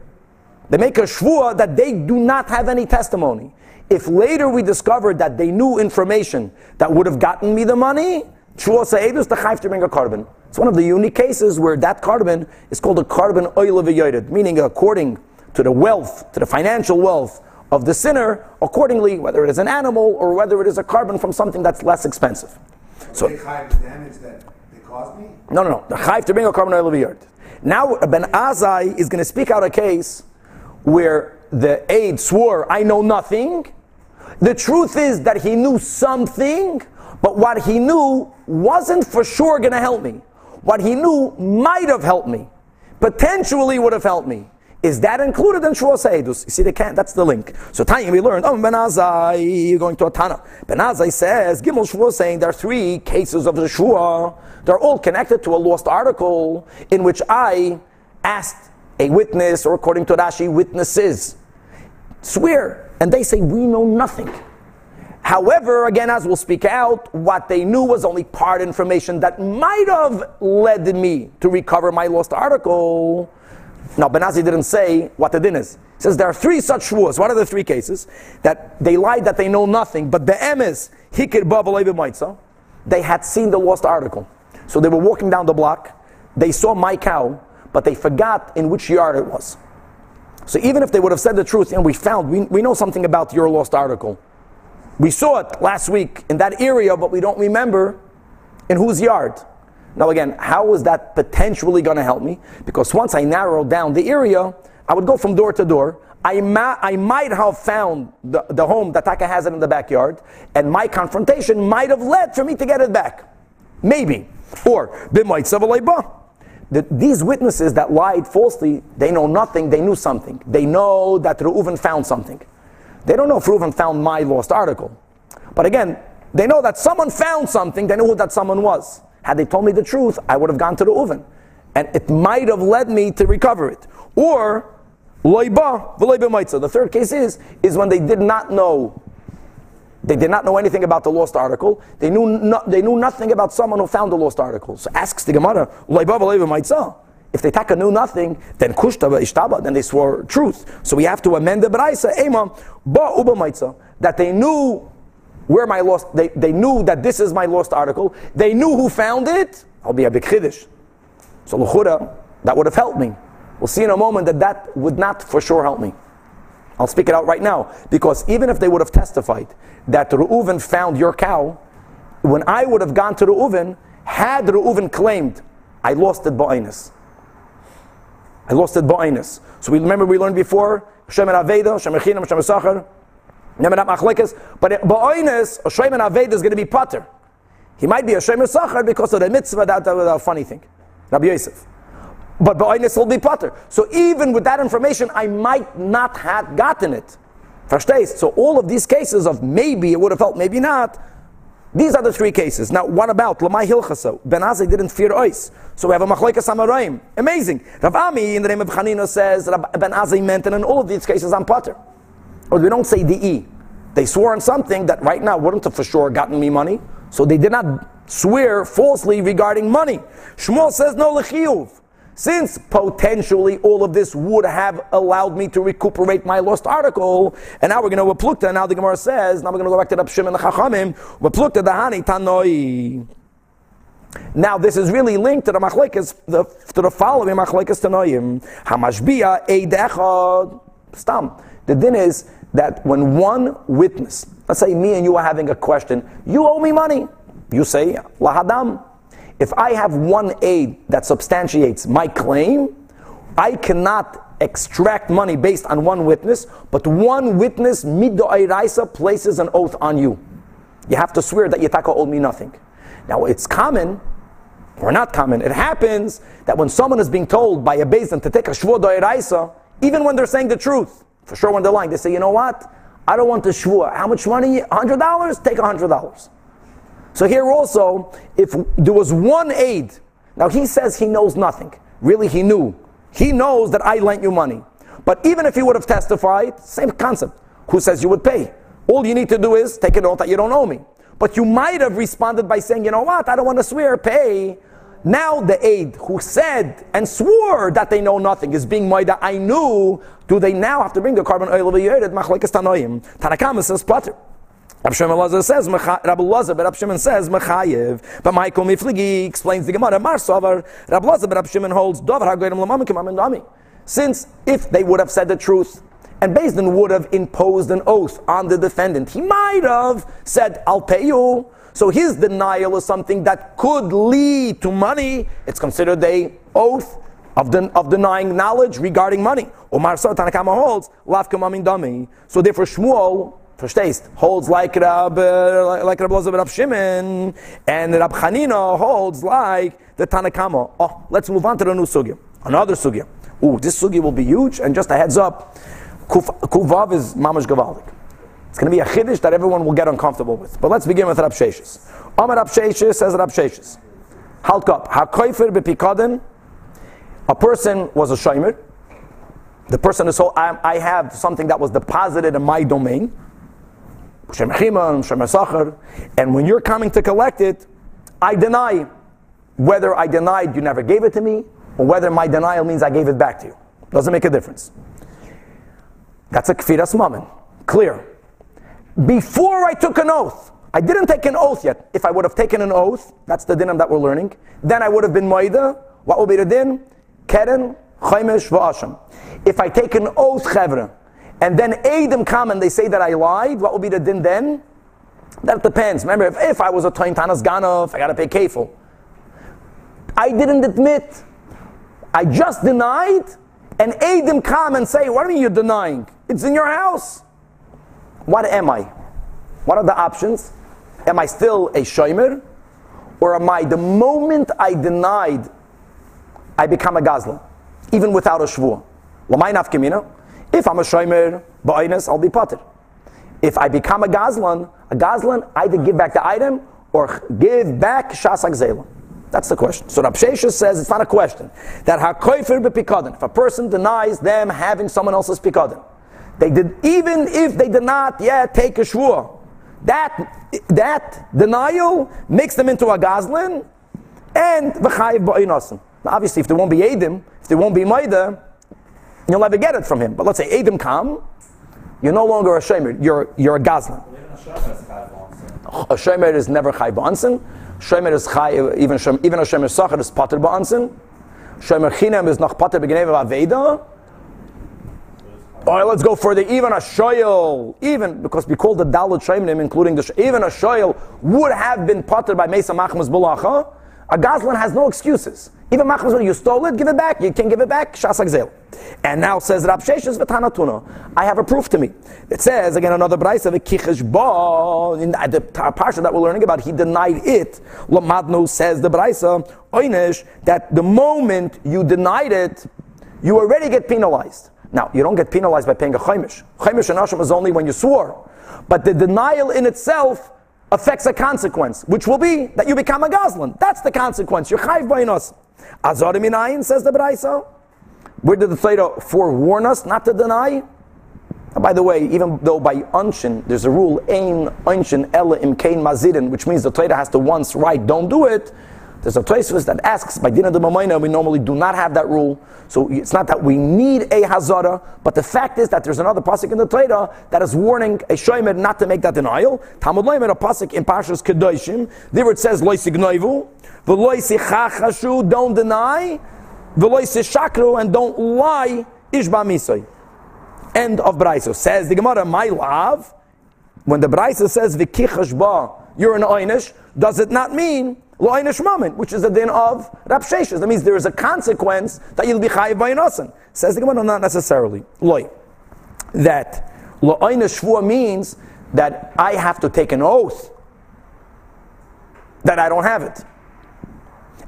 they make a shvua that they do not have any testimony. If later we discover that they knew information that would have gotten me the money, shvua sa'edus, the chayv to bring a korban. It's one of the unique cases where that korban is called a korban oil of meaning according to the wealth, to the financial wealth of the sinner, accordingly, whether it is an animal or whether it is a korban from something that's less expensive. So, they No, no, no. The chayv to bring a korban oil of Now Ben Azai is going to speak out a case where the aide swore, I know nothing. The truth is that he knew something, but what he knew wasn't for sure going to help me. What he knew might have helped me, potentially would have helped me. Is that included in Shua Seidus? You see, they can't. That's the link. So Tanya, we learned. Oh, Ben Azai, you're going to a Tana. Ben Azai says Gimel Shua saying there are three cases of the Shua. They're all connected to a lost article in which I asked a witness, or according to Rashi, witnesses, swear, and they say we know nothing. However, again, as we'll speak out, what they knew was only part information that might have led me to recover my lost article. Now, Ben Azai didn't say what the din is. He says there are three such shvuas. What are the three cases? That they lied that they know nothing, but the hikir ba'alaybe They had seen the lost article, so they were walking down the block. They saw my cow, but they forgot in which yard it was. So even if they would have said the truth, and we found we, we know something about your lost article. We saw it last week in that area, but we don't remember in whose yard. Now, again, how is that potentially going to help me? Because once I narrow down the area, I would go from door to door. I, ma- I might have found the, the home that Taka has it in the backyard, and my confrontation might have led for me to get it back. Maybe. Or, the, these witnesses that lied falsely, they know nothing, they knew something. They know that Reuven found something. They don't know if Reuven found my lost article. But again, they know that someone found something, they know who that someone was. Had they told me the truth, I would have gone to the oven. And it might have led me to recover it. Or, loiba, maitza. The third case is, is when they did not know. They did not know anything about the lost article. They knew, no, they knew nothing about someone who found the lost article. So asks the Gemara. If they taka knew nothing, then kushtaba ishtaba, then they swore truth. So we have to amend the beraisa, ema, ba uba maitza, that they knew where my lost, they, they knew that this is my lost article. They knew who found it. I'll be a big chiddush. So l'chura, that would have helped me. We'll see in a moment that that would not for sure help me. I'll speak it out right now because even if they would have testified that Reuven found your cow, when I would have gone to Reuven, had Reuven claimed, I lost it ba'inus. I lost it ba'inus. So we remember we learned before, Shem Aveda, Shem Echinam, Shem Sachar, but Ba'oines, a and Aved is going to be Pater. He might be a Shem Sachar because of the mitzvah, that, that, that funny thing. Rabbi Yosef. But Ba'oines will be Pater. So even with that information, I might not have gotten it. Verstehst? So all of these cases of maybe it would have helped, maybe not, these are the three cases. Now, what about Lamai Hilchasa? Ben Azai didn't fear ois. So we have a Machleka Samarim. Amazing. Rav Ami, in the name of Chanina, says Ben Azai meant, and in all of these cases, I'm Pater. Or we don't say the E. They swore on something that right now wouldn't have for sure gotten me money. So they did not swear falsely regarding money. Shmuel says no lechiyuv. Since potentially all of this would have allowed me to recuperate my lost article, and now we're going to Waplukta, now the Gemara says, now we're going to go back to the Pshim and the Chachamim, Waplukta Dahani Tanoi. Now this is really linked to the machlekes, the, to the following machlekes Tanoim. Hamashbia Eidechad. Stam. The din is that when one witness, let's say me and you are having a question, you owe me money. You say, Lahadam. If I have one aid that substantiates my claim, I cannot extract money based on one witness, but one witness, middo ayraisa, places an oath on you. You have to swear that Yataka owed me nothing. Now, it's common, or not common, it happens that when someone is being told by a Bezin to take a shvua doiraisa, even when they're saying the truth, for sure when they're lying, they say, you know what? I don't want the shvua. How much money? $100? Take $100. So here also, if there was one aid, now he says he knows nothing. Really, he knew. He knows that I lent you money. But even if he would have testified, same concept. Who says you would pay? All you need to do is take a note that you don't owe me. But you might have responded by saying, you know what, I don't want to swear, pay. Now the aide who said and swore that they know nothing is being moida. I knew. Do they now have to bring the korban oil of a yered? Machlekes tanoim. Tanakama says platter. Rab Shimon Lazar says, Rab Lazar, but Rab Shimon says, Mechayev. But Michael Mifligi explains the Gemara, Mar Sovar. Rab Lazar, but Rab Shimon holds, Dovar HaGoyim Lamamikim Amendami. Since if they would have said the truth, and Bezdin would have imposed an oath on the defendant, he might have said, I'll pay you. So his denial is something that could lead to money. It's considered a oath of, den- of denying knowledge regarding money. Omar so Tanakama holds dami. So therefore Shmuel verstehst holds like Rab uh, like Rab Lozav Rab Shimon, and Rab Chanina holds like the Tanakama. Oh, let's move on to the new sugya. Another sugya. Ooh, this sugya will be huge. And just a heads up, Kuvav is mamash gavaldik. It's going to be a chiddush that everyone will get uncomfortable with. But let's begin with Rab Sheshes. Amar Rab Sheshes says Rab Sheshes. Halt up. HaKoifer bepikaden. A person was a shomer. The person is so I, I have something that was deposited in my domain. And when you're coming to collect it, I deny whether I denied you never gave it to me, or whether my denial means I gave it back to you. Doesn't make a difference. That's a kfiras mammon. Clear. Before I took an oath, I didn't take an oath yet. If I would have taken an oath, that's the din that we're learning, then I would have been maida. What will be the din? Keren, chaimish, va'asham. If I take an oath, chevra, and then Adam come and they say that I lied, what will be the din then? That depends. Remember, if, if I was a Toin Tanas Ganov, I got to pay kefil. I didn't admit. I just denied, and Adam come and say, What do you denying? It's in your house. What am I? What are the options? Am I still a shomer? Or am I, the moment I denied, I become a gazlan, even without a shvua? If I'm a shomer, ba'inus, I'll be potter. If I become a gazlan, a gazlan, either give back the item or give back shasak zela. That's the question. So Rab Sheshes says it's not a question. That hakoifer bepikadin. If a person denies them having someone else's pikadin, they did even if they did not yet take a shvur, that that denial makes them into a gazlan and v'chayiv ba'inasim. Now obviously, if there won't be edim, if there won't be maida, you'll never get it from him. But let's say edim come, you're no longer a shemer. You're you're a gazlan. A shemer is never chayv ba'ansin. Shemer is chayv even even a shemer sachar is pater ba'ansin. Shemer chinem is noch pater b'genev aveda. All right, let's go further. Even a shoyel, even because we call the dalit shemim, including the even a shoyel, would have been potted by Mesa Machmas Bulacha. A gazlan has no excuses. Even Machmas, you stole it, give it back. You can't give it back. Shasak zel. And now says Rab Sheshes v'tanatuna. I have a proof to me. It says again another brayse of a kichesh ba in uh, the, the uh, parsha that we're learning about. He denied it. Lamadnu says the brayse oinish that the moment you denied it, you already get penalized. Now, you don't get penalized by paying a chaimish. Chaimish and asham is only when you swore. But the denial in itself affects a consequence, which will be that you become a goslin. That's the consequence. You're chayv by us. Azar minayin, says the Braisa. Where did the Torah forewarn us not to deny? And by the way, even though by unshin, there's a rule, ein unshin ela imkain mazirin, which means the Torah has to once write, don't do it. There's a Tosfos that asks, by Dina de Mamayna, we normally do not have that rule. So it's not that we need a Hazara, but the fact is that there's another pasuk in the Torah that is warning a Shomer not to make that denial. Talmud Leimer, a pasuk in Pashas Kedoshim, there it says, Loisi Gnoivu, Veloisi Chachashu, don't deny, Veloisi Shakru, and don't lie, Ishba Misoy. End of Braiso. Says the Gemara, my love, when the Braiso says, Vikichash ba, you're an Einish, does it not mean Lo'inish moment, which is the din of Rab Sheshes. That means there is a consequence that you'll be chayiv by an Says the Gemara, not necessarily. Loy. That Lo'inish shvua means that I have to take an oath that I don't have it.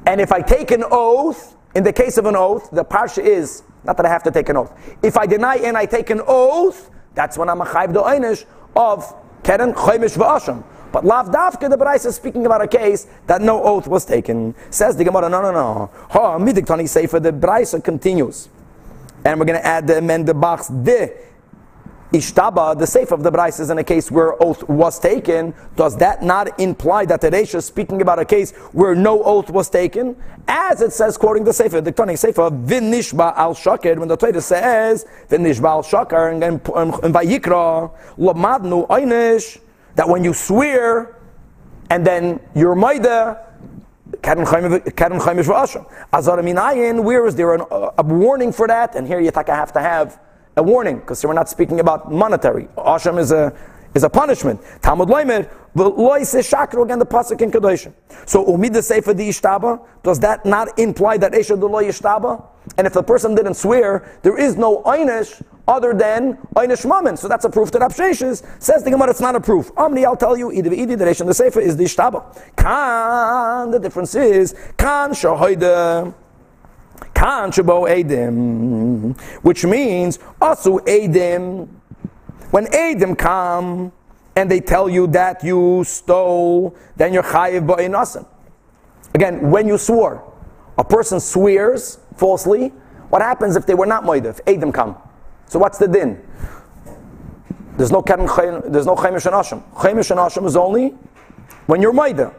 And if I take an oath, in the case of an oath, the parsha is not that I have to take an oath. If I deny and I take an oath, that's when I'm a chayiv do'inish of keren chaimish v'asham. But Lav Davka, the Brais is speaking about a case that no oath was taken. Says the Gemara, no, no, no. Ha, midik tani sefer, the Brais continues. And we're going to add the amend the box, the Ishtaba, the safe of the Brais is in a case where oath was taken. Does that not imply that the Reisha is speaking about a case where no oath was taken? As it says, quoting the Sefer, the Tani Sefer, Vinishba al Shakir, when the Torah says, Vinishba al Shakir, and Vayikra, Lamadnu Einish, that when you swear and then you're maida, Karen Chaimish V'asham. Azar Minayin, where is there an, a warning for that? And here you have to have a warning because we're not speaking about monetary. Asham is a is a punishment. Talmud Leimer, Lois Shakru again the pasuk in Kedoshim. So Umid the Sefer the Ishtaba, does that not imply that Esha the Lo Ishtaba? And if the person didn't swear, there is no einish other than einish mammon. So that's a proof that Rabsheshes says the Gemara, it's not a proof. Omni, I'll tell you, Idi Idi, the Reish the Sefer is the Ishtaba. Kan, the difference is, Kan shahoide. Kan shabo edim, which means asu edim. When edim come and they tell you that you stole, then you're chayiv ba'inasan. Again, when you swore, a person swears falsely. What happens if they were not moidev? Edim come. So what's the din? There's no there's no chaimish and asham. Chaimish and asham is only when you're moidev.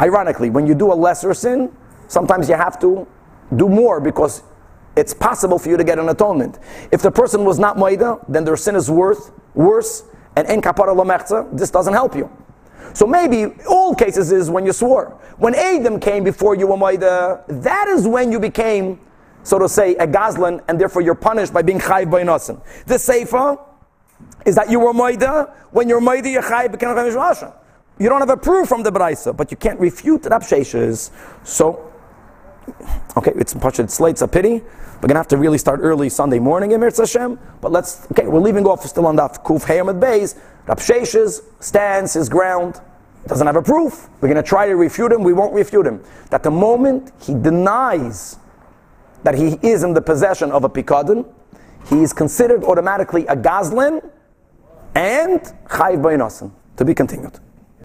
Ironically, when you do a lesser sin, sometimes you have to do more because it's possible for you to get an atonement. If the person was not moida, then their sin is worth worse, and en kapara lamechza, this doesn't help you. So maybe all cases is when you swore. When Adam came before you were moida, that is when you became, so to say, a gazlan, and therefore you're punished by being chayv by nasan. The seifa is that you were moida. When you're moida, you're b'ken chayv mishmasha. You don't have a proof from the Braisa, but you can't refute the Rabsheshes. So, okay, it's late, it's a pity. We're gonna have to really start early Sunday morning in Mirz Hashem. But let's, okay, we're leaving off still on that Kuf Hayamad Beis. Rabsheshes stands his ground, doesn't have a proof. We're gonna try to refute him, we won't refute him. That the moment he denies that he is in the possession of a Pikadon, he is considered automatically a Gazlan and Chayiv Bayinasan. To be continued.